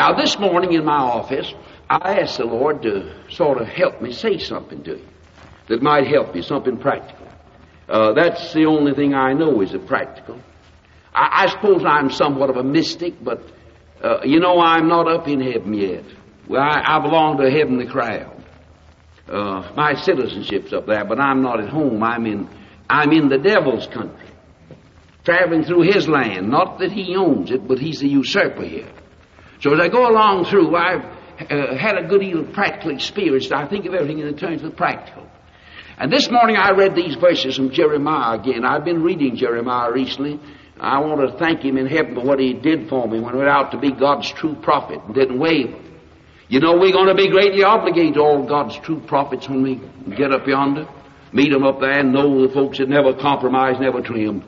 Now, this morning in my office, I asked the Lord to sort of help me say something to you that might help you, something practical. Uh, that's the only thing I know is a practical. I, I suppose I'm somewhat of a mystic, but uh, you know I'm not up in heaven yet. Well, I, I belong to a heavenly crowd. Uh, my citizenship's up there, but I'm not at home. I'm in, I'm in the devil's country, traveling through his land. Not that he owns it, but he's the usurper here. So as I go along through, I've uh, had a good deal of practical experience. I think of everything in the terms of the practical. And this morning I read these verses from Jeremiah again. I've been reading Jeremiah recently. I want to thank him in heaven for what he did for me when I went out to be God's true prophet and didn't waver. You know, we're going to be greatly obligated to all God's true prophets when we get up yonder, meet them up there, and know the folks that never compromise, never trim.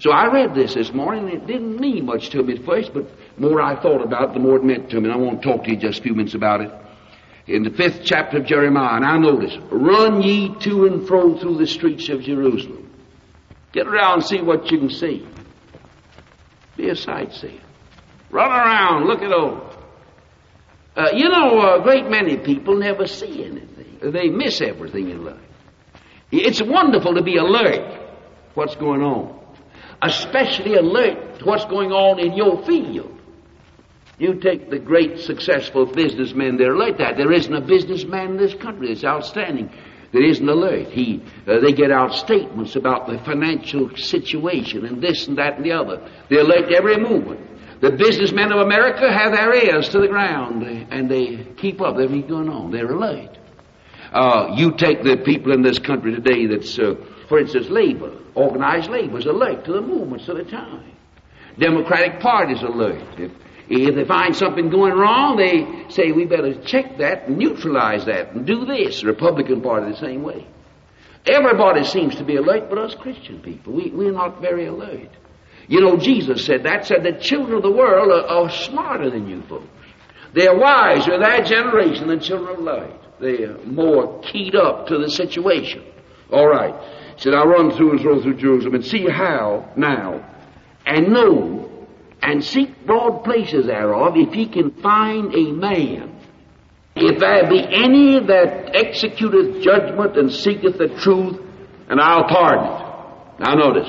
So I read this this morning, and it didn't mean much to me at first, but the more I thought about it, the more it meant to me. And I want to talk to you just a few minutes about it. In the fifth chapter of Jeremiah, and I notice, run ye to and fro through the streets of Jerusalem. Get around and see what you can see. Be a sightseer. Run around, look it over. Uh, you know, a great many people never see anything. They miss everything in life. It's wonderful to be alert what's going on, especially alert to what's going on in your field. You take the great successful businessmen, they're like that. There isn't a businessman in this country that's outstanding that isn't alert. He, uh, they get out statements about the financial situation and this and that and the other. They're alert every movement. The businessmen of America have their ears to the ground and they keep up everything going on. They're alert. Uh, you take the people in this country today that's, uh, for instance, labor, organized labor is alert to the movements of the time. Democratic Party's alert. If, if they find something going wrong, they say we better check that neutralize that and do this. The Republican Party the same way. Everybody seems to be alert but us Christian people. We, we're not very alert. You know, Jesus said that, said the children of the world are, are smarter than you folks. They're wiser, their generation, than children of light. They're more keyed up to the situation. All right. He said, I'll run through and through through Jerusalem and see how now and know and seek broad places thereof if he can find a man. If there be any that executeth judgment and seeketh the truth, and I'll pardon it. Now notice.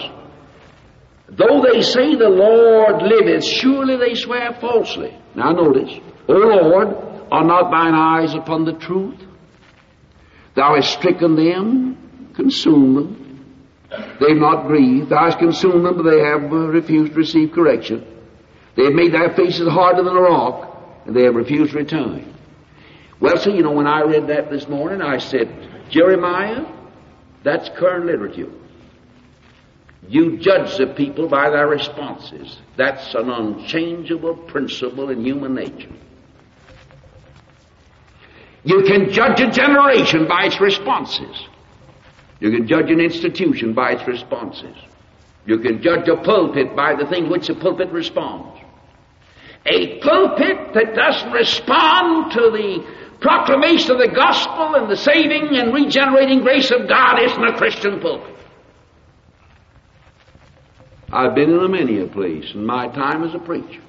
Though they say the Lord liveth, surely they swear falsely. Now notice, O Lord, are not thine eyes upon the truth? Thou hast stricken them, consumed them. They've not grieved. Thou hast consumed them, but they have refused to receive correction. They have made their faces harder than a rock, and they have refused to return. Well, see, you know, when I read that this morning, I said, Jeremiah, that's current literature. You judge the people by their responses. That's an unchangeable principle in human nature. You can judge a generation by its responses. You can judge an institution by its responses. You can judge a pulpit by the thing which the pulpit responds. A pulpit that doesn't respond to the proclamation of the gospel and the saving and regenerating grace of God isn't a Christian pulpit. I've been in a many a place in my time as a preacher.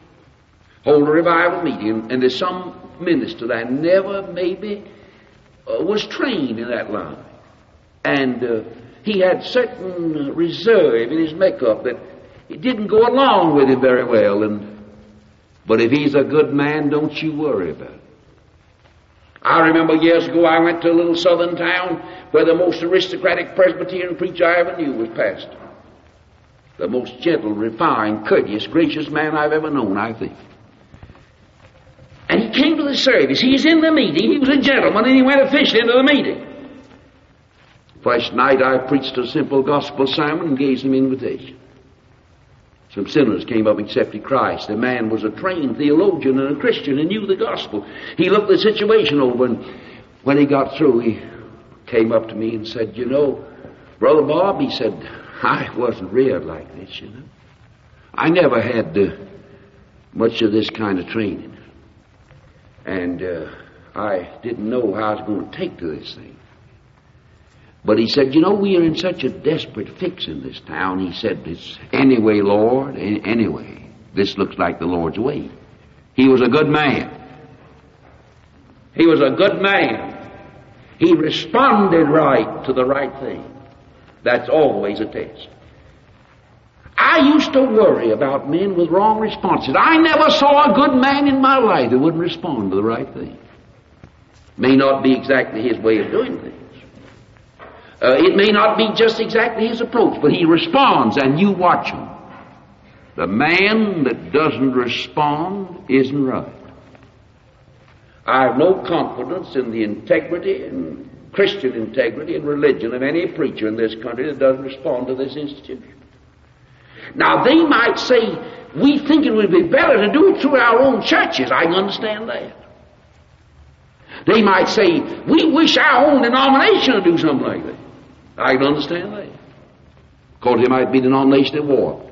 Hold a revival meeting, and there's some minister that never maybe uh, was trained in that line. And uh, he had certain reserve in his makeup that it didn't go along with him very well. And but if he's a good man, don't you worry about it. I remember years ago I went to a little southern town where the most aristocratic Presbyterian preacher I ever knew was pastor. The most gentle, refined, courteous, gracious man I've ever known, I think. And he came to the service. He's in the meeting. He was a gentleman, and he went officially into the meeting. First night I preached a simple gospel sermon and gave some invitation. Some sinners came up and accepted Christ. The man was a trained theologian and a Christian and knew the gospel. He looked the situation over, and when he got through, he came up to me and said, You know, Brother Bob, he said, I wasn't reared like this, you know. I never had uh, much of this kind of training. And uh, I didn't know how I was going to take to this thing. But he said, You know, we are in such a desperate fix in this town. He said, It's anyway, Lord, anyway. This looks like the Lord's way. He was a good man. He was a good man. He responded right to the right thing. That's always a test. I used to worry about men with wrong responses. I never saw a good man in my life that wouldn't respond to the right thing. May not be exactly his way of doing things. Uh, it may not be just exactly his approach, but he responds and you watch him. The man that doesn't respond isn't right. I have no confidence in the integrity and Christian integrity and religion of any preacher in this country that doesn't respond to this institution. Now they might say, we think it would be better to do it through our own churches. I can understand that. They might say, we wish our own denomination to do something like that. I can understand that. Because they might be the denomination at war.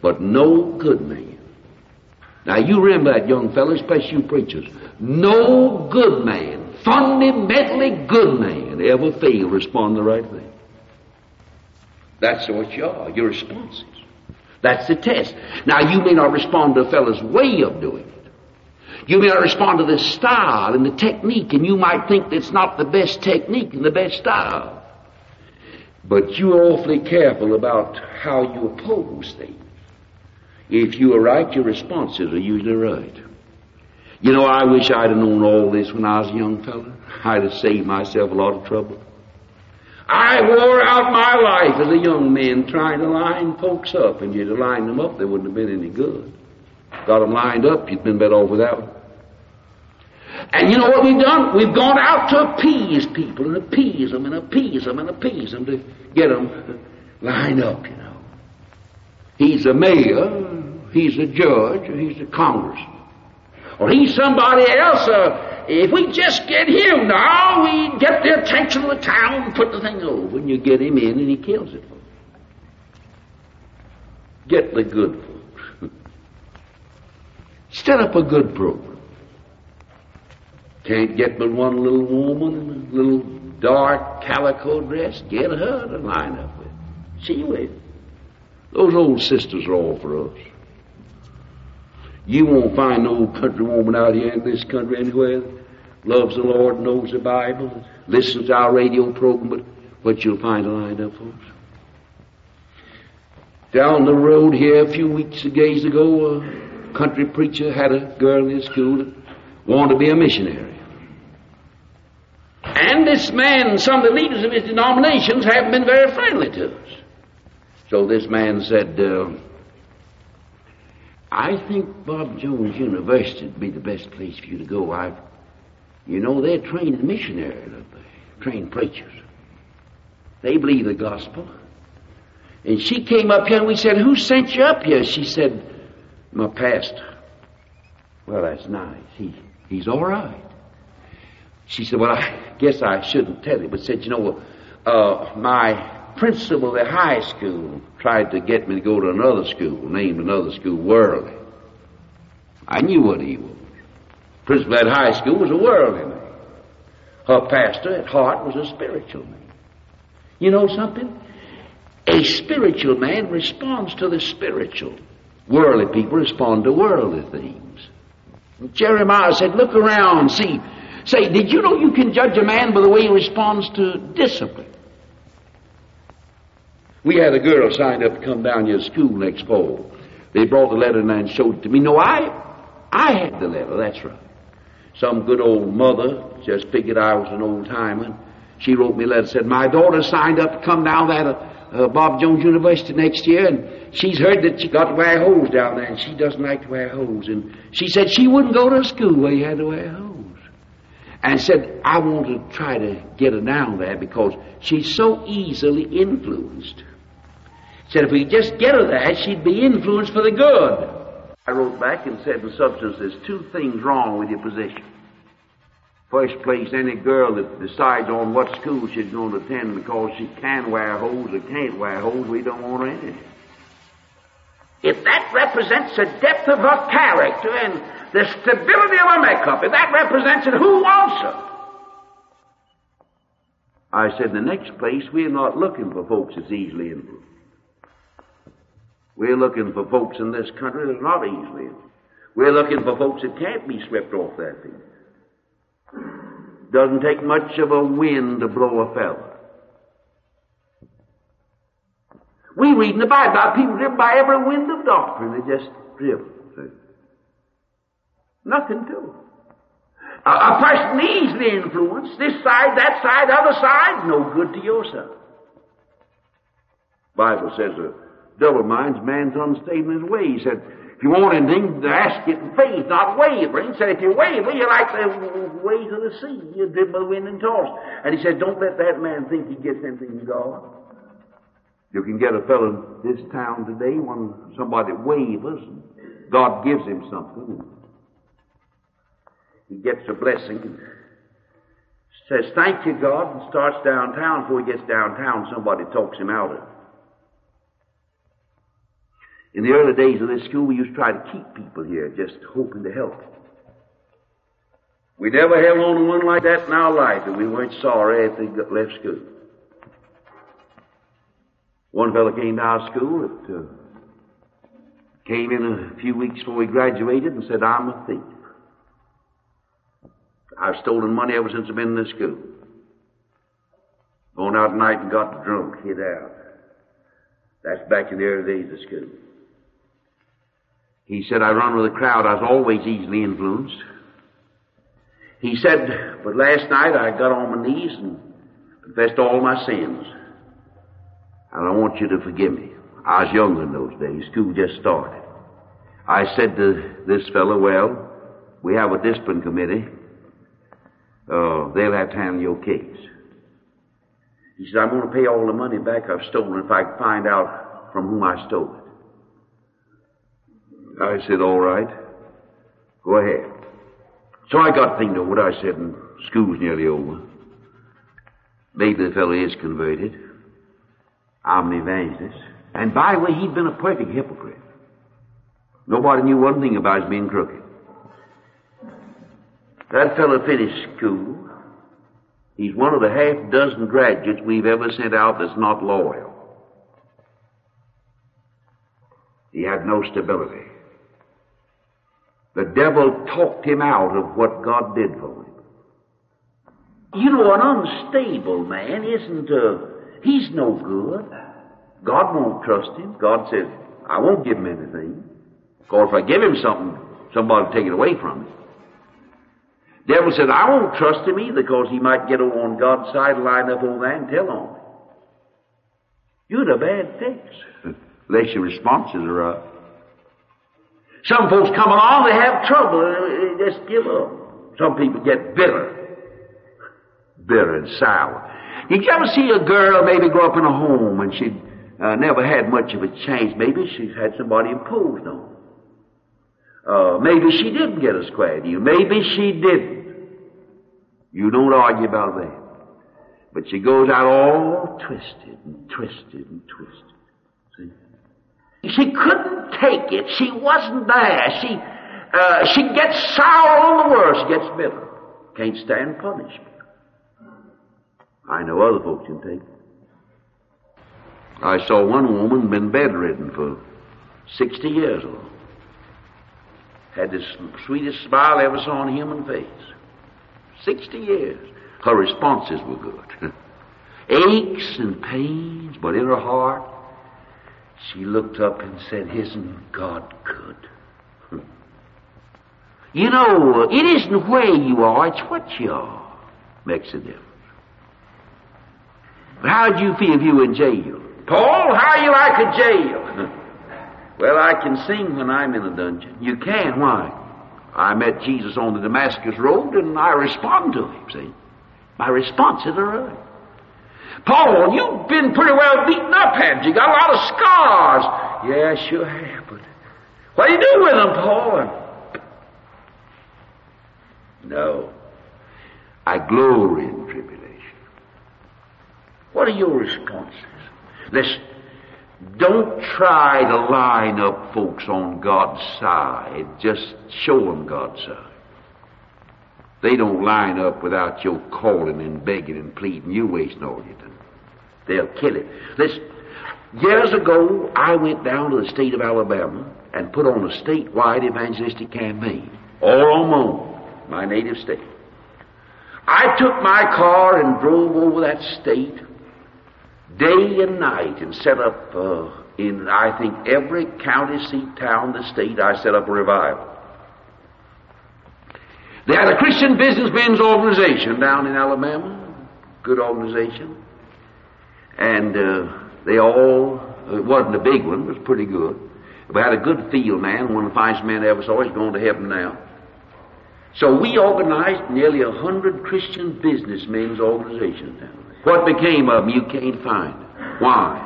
But no good man. Now you remember that, young fellow, especially you preachers. No good man, fundamentally good man, ever failed to respond the right thing. That's what you are, your responses. That's the test. Now you may not respond to a fellow's way of doing it. You may not respond to the style and the technique, and you might think it's not the best technique and the best style. But you're awfully careful about how you oppose things. If you are right, your responses are usually right. You know, I wish I'd have known all this when I was a young fellow. I'd have saved myself a lot of trouble. I wore out my life as a young man trying to line folks up, and you'd have lined them up, they wouldn't have been any good. Got them lined up, you'd been better off without them. And you know what we've done? We've gone out to appease people and appease them and appease them and appease them to get them lined up, you know. He's a mayor, he's a judge, he's a congressman. Or he's somebody else. Uh, if we just get him now, we get the attention of the town and put the thing over. And you get him in and he kills it. for you. Get the good folks. Set up a good program. Can't get but one little woman in a little dark calico dress. Get her to line up with. She will. Those old sisters are all for us. You won't find no country woman out here in this country anywhere loves the Lord, knows the Bible, listens to our radio program, but what you'll find lined up, folks. Down the road here a few weeks days ago, a country preacher had a girl in his school wanted to be a missionary. And this man some of the leaders of his denominations haven't been very friendly to us. So this man said, uh, I think Bob Jones University would be the best place for you to go. I, you know, they're trained missionaries, they trained preachers. They believe the gospel. And she came up here and we said, Who sent you up here? She said, My pastor. Well, that's nice. He, he's all right. She said, Well, I guess I shouldn't tell you, but said, You know, uh, my principal at high school tried to get me to go to another school, named another school Worldly. I knew what he was. Principal at high school was a worldly man. Her pastor at heart was a spiritual man. You know something? A spiritual man responds to the spiritual. Worldly people respond to worldly things. Jeremiah said, look around, see. Say, did you know you can judge a man by the way he responds to discipline? We had a girl signed up to come down here to school next fall. They brought the letter and showed it to me. No, I, I had the letter, that's right. Some good old mother just figured I was an old timer. She wrote me a letter, said, my daughter signed up to come down to uh, Bob Jones University next year, and she's heard that she got to wear hose down there, and she doesn't like to wear hose. And she said she wouldn't go to a school where you had to wear hose. And said, I want to try to get her down there because she's so easily influenced. Said if we could just get her there, she'd be influenced for the good. I wrote back and said in substance, there's two things wrong with your position. First place, any girl that decides on what school she's going to attend because she can wear hose or can't wear hose, we don't want her in it. If that represents the depth of her character and the stability of her makeup, if that represents it, who wants her? I said, in the next place, we're not looking for folks that's easily influenced. We're looking for folks in this country that are not easily. We're looking for folks that can't be swept off their feet. Doesn't take much of a wind to blow a fellow. We read in the Bible about people driven by every wind of doctrine. They just drift. Nothing to it. A, a person easily influenced, this side, that side, other side, no good to yourself. Bible says a double mind's man's unstable in his way. He said, if you want anything, ask it in faith, not wavering. He said, if you waver, you're like the waves of the sea. You're driven by the wind and tossed. And he said, don't let that man think he gets anything from God. You can get a fellow in this town today, when somebody wavers, and God gives him something. He gets a blessing and says, thank you, God, and starts downtown. Before he gets downtown, somebody talks him out of it. In the early days of this school, we used to try to keep people here, just hoping to help. We never held on to one like that in our life, and we weren't sorry if they left school. One fellow came to our school that uh, came in a few weeks before he graduated and said, I'm a thief. I've stolen money ever since I've been in this school. Going out at night and got drunk, hid out. That's back in the early days of school. He said, I run with a crowd. I was always easily influenced. He said, but last night I got on my knees and confessed all my sins. And I want you to forgive me. I was younger in those days. School just started. I said to this fellow, well, we have a discipline committee. Uh, they'll have to handle your case. He said, I'm going to pay all the money back I've stolen if I can find out from whom I stole. I said, all right. Go ahead. So I got thinking of what I said, and school's nearly over. Maybe the fellow is converted. I'm an evangelist. And by the way, he'd been a perfect hypocrite. Nobody knew one thing about his being crooked. That fellow finished school. He's one of the half dozen graduates we've ever sent out that's not loyal. He had no stability. The devil talked him out of what God did for him. You know, an unstable man isn't, uh, he's no good. God won't trust him. God says, I won't give him anything. Or if I give him something, somebody will take it away from him. Devil said, I won't trust him either because he might get over on God's side, line up over there and tell on me. You're in a bad fix. Unless your responses are up. Some folks come along, they have trouble, they just give up. Some people get bitter. Bitter and sour. You ever see a girl maybe grow up in a home and she uh, never had much of a change? Maybe she's had somebody imposed on uh, maybe she didn't get a square deal. Maybe she didn't. You don't argue about that. But she goes out all twisted and twisted and twisted. She couldn't take it. She wasn't there. She, uh, she gets sour on the worst. She gets bitter. Can't stand punishment. I know other folks can take it. I saw one woman been bedridden for 60 years or Had the sweetest smile I ever saw on a human face. 60 years. Her responses were good. Aches and pains, but in her heart, she looked up and said, Isn't God good? You know, it isn't where you are, it's what you are makes a difference. How'd you feel if you were in jail? Paul, how you like a jail? well, I can sing when I'm in a dungeon. You can, why? I met Jesus on the Damascus Road and I respond to him, see? My responses are right. Paul, you've been pretty well beaten up, haven't you? Got a lot of scars. Yeah, sure have, but what do you do with them, Paul? No. I glory in tribulation. What are your responses? Listen, don't try to line up folks on God's side. Just show them God's side. They don't line up without your calling and begging and pleading. You wasting all your time. They'll kill it. Listen, years ago, I went down to the state of Alabama and put on a statewide evangelistic campaign, all on my my native state. I took my car and drove over that state day and night and set up uh, in, I think, every county seat town in the state, I set up a revival. They had a Christian businessmen's organization down in Alabama, good organization, and uh, they all, it wasn't a big one, it was pretty good. We had a good field man, one of the finest men ever saw. He's going to heaven now. So we organized nearly a hundred Christian businessmen's organizations down there. What became of them, you can't find. Why?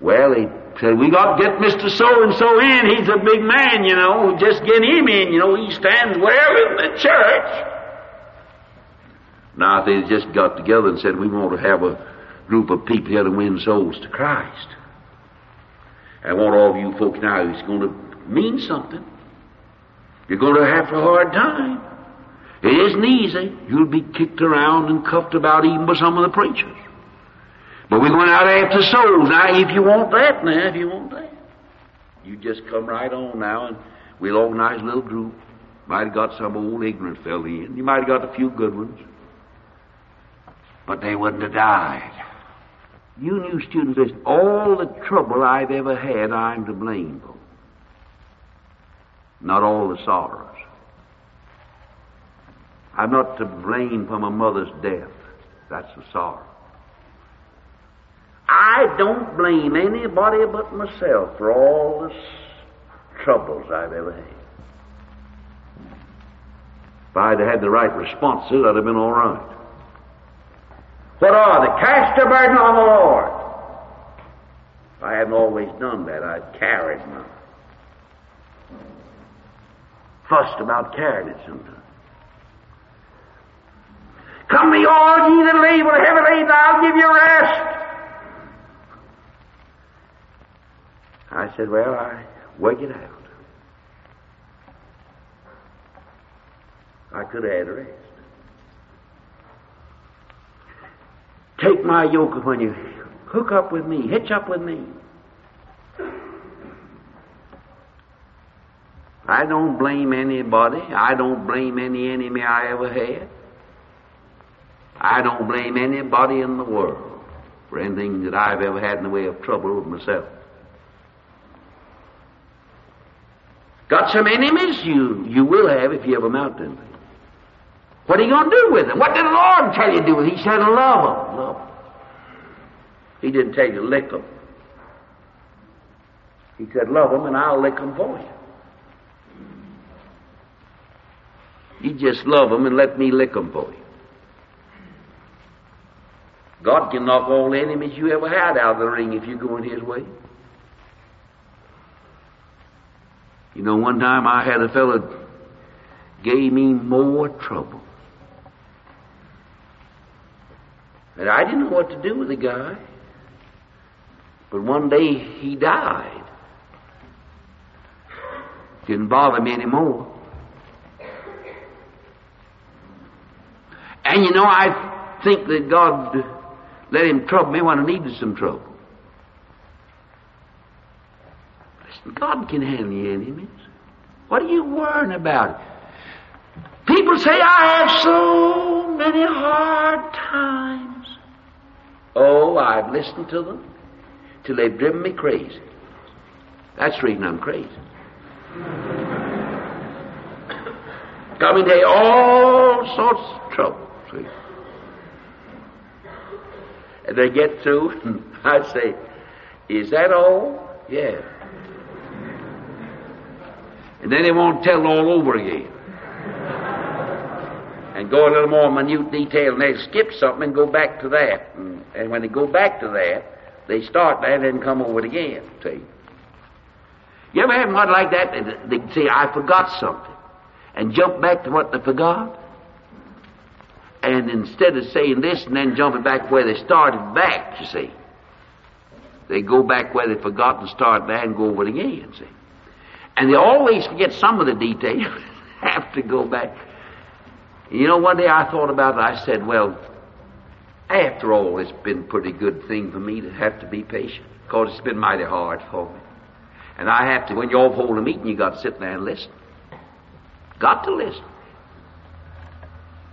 Well, they said, we got to get Mr. So-and-so in. He's a big man, you know. Just get him in, you know. He stands well in the church. Now, they just got together and said, we want to have a group of people here to win souls to Christ. I want all of you folks now, it's going to mean something. You're going to have a hard time. It isn't easy. You'll be kicked around and cuffed about even by some of the preachers. But we're going out after souls. Now, if you want that, now, if you want that, you just come right on now and we'll organize a little group. Might have got some old ignorant fellow in. You might have got a few good ones. But they wouldn't have died. You new students, listen, all the trouble I've ever had, I'm to blame for. Not all the sorrows. I'm not to blame for my mother's death. That's the sorrow. I don't blame anybody but myself for all the troubles I've ever had. If I'd had the right responses, I'd have been all right. What are they? Cast your burden on the Lord. If I hadn't always done that, I'd carried mine. Fussed about carrying it sometimes. Come to me, all ye that labor heavy laden, I'll give you rest. I said, Well, I work it out. I could have had rest. Take my yoke upon you. Hook up with me. Hitch up with me. I don't blame anybody. I don't blame any enemy I ever had. I don't blame anybody in the world for anything that I've ever had in the way of trouble with myself. Got some enemies? You, you will have if you ever mount them. What are you going to do with them? What did the Lord tell you to do with them? He said, love them. Love them. He didn't tell you to lick them. He said, love them and I'll lick them for you. You just love them and let me lick them for you. God can knock all enemies you ever had out of the ring if you go in His way. You know, one time I had a fellow gave me more trouble. And I didn't know what to do with the guy. But one day he died. Didn't bother me anymore. And you know, I think that God let him trouble me when I needed some trouble. Listen, God can handle the enemies. What are you worrying about? People say, I have so many hard times. Oh, I've listened to them till they've driven me crazy. That's the reason I'm crazy. Coming to all sorts of trouble, see. And they get through, and I say, Is that all? Yeah. And then they won't tell all over again. And go a little more minute detail, and they skip something and go back to that. And, and when they go back to that, they start that and then come over it again. See? You ever had one like that? They, say, I forgot something. And jump back to what they forgot? And instead of saying this and then jumping back where they started back, you see, they go back where they forgot and start there and go over it again, see. And they always forget some of the details, have to go back. You know, one day I thought about it, I said, well, after all, it's been a pretty good thing for me to have to be patient, because it's been mighty hard for me. And I have to, when you're all holding a meeting, you got to sit there and listen. Got to listen.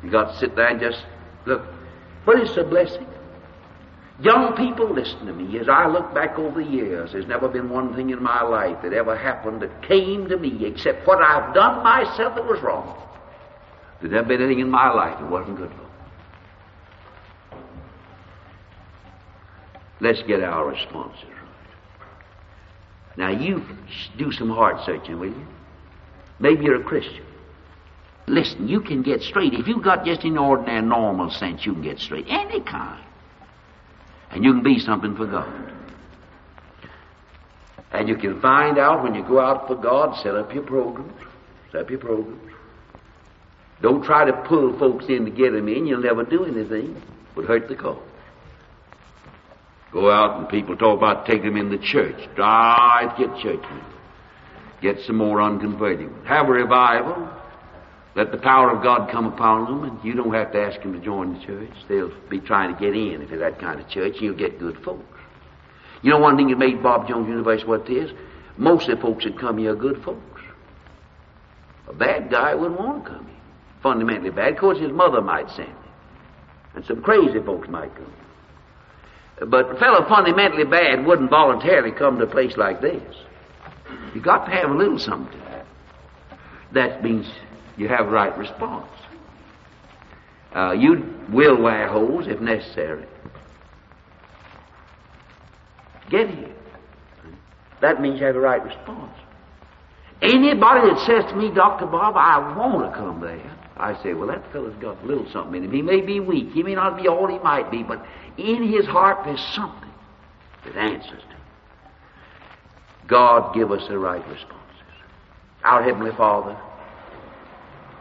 You got to sit there and just look. But it's a blessing. Young people, listen to me. As I look back over the years, there's never been one thing in my life that ever happened that came to me except what I've done myself that was wrong. There's never been anything in my life that wasn't good for. me. Let's get our responses right. Now, you do some heart searching, will you? Maybe you're a Christian. Listen, you can get straight. If you've got just an ordinary, normal sense, you can get straight. Any kind. And you can be something for God. And you can find out when you go out for God, set up your programs. Set up your programs. Don't try to pull folks in to get them in. You'll never do anything It would hurt the cause. Go out and people talk about taking them in the church. To get churchmen. Get some more unconverted. Have a revival. Let the power of God come upon them, and you don't have to ask them to join the church. They'll be trying to get in if it's that kind of church, and you'll get good folks. You know one thing that made Bob Jones University what it is? Most of the folks that come here are good folks. A bad guy wouldn't want to come here. Fundamentally bad. Of course, his mother might send him. And some crazy folks might come. But a fellow fundamentally bad wouldn't voluntarily come to a place like this. You got to have a little something. That means you have right response. Uh, you will wear holes if necessary. Get here. That means you have the right response. Anybody that says to me, Dr. Bob, I want to come there, I say, well, that fellow's got a little something in him. He may be weak. He may not be all he might be, but in his heart there's something that answers to. God give us the right responses. Our Heavenly Father,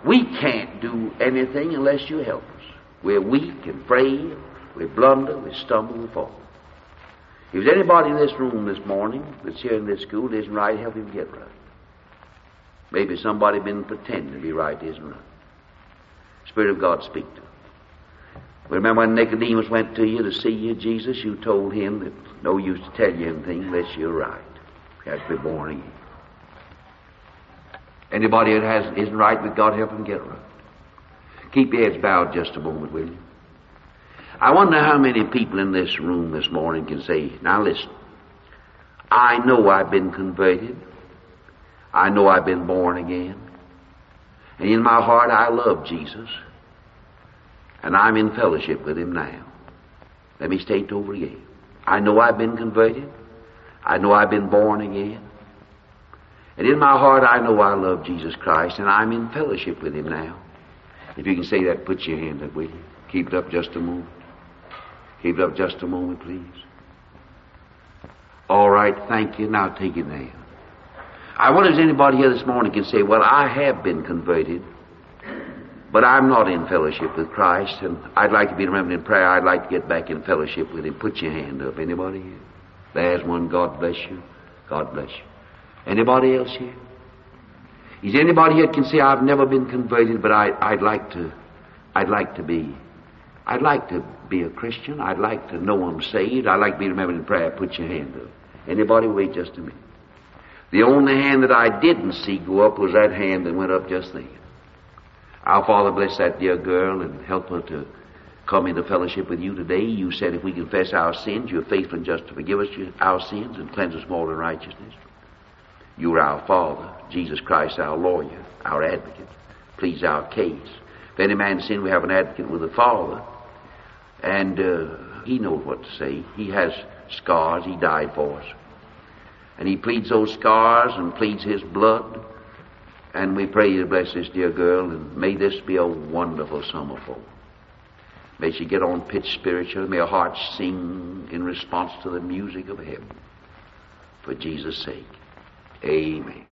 we can't do anything unless you help us. We're weak and frail. We blunder, we stumble, we fall. If there's anybody in this room this morning that's here in this school that isn't right, help him get right. Maybe somebody been pretending to be right isn't right. Spirit of God, speak to him. Remember when Nicodemus went to you to see you, Jesus, you told him that no use to tell you anything unless you're right. You have to be born again. Anybody that has isn't right with God, help them get right. Keep your heads bowed just a moment, will you? I wonder how many people in this room this morning can say, now listen, I know I've been converted. I know I've been born again. And in my heart I love Jesus. And I'm in fellowship with Him now. Let me state it over again. I know I've been converted. I know I've been born again. And in my heart, I know I love Jesus Christ, and I'm in fellowship with Him now. If you can say that, put your hand up, will you? Keep it up just a moment. Keep it up just a moment, please. All right, thank you. Now take it down. I wonder if anybody here this morning can say, well, I have been converted, but I'm not in fellowship with Christ, and I'd like to be remembered in prayer. I'd like to get back in fellowship with Him. Put your hand up. Anybody here? There's one. God bless you. God bless you. Anybody else here? Is anybody here can say I've never been converted, but I, I'd like to, I'd like to be, I'd like to be a Christian. I'd like to know I'm saved. I'd like to be remembered in prayer. Put your hand up. Anybody? Wait just a minute. The only hand that I didn't see go up was that hand that went up just then. Our Father bless that dear girl and help her to come into fellowship with you today. You said if we confess our sins, you're faithful and just to forgive us our sins and cleanse us from all unrighteousness. You are our Father, Jesus Christ, our lawyer, our advocate. Please our case. If any man sin, we have an advocate with the Father, and uh, he knows what to say. He has scars. He died for us. And he pleads those scars and pleads his blood. And we pray you bless this dear girl, and may this be a wonderful summer for her. May she get on pitch spiritually. May her heart sing in response to the music of heaven. For Jesus' sake. Amen.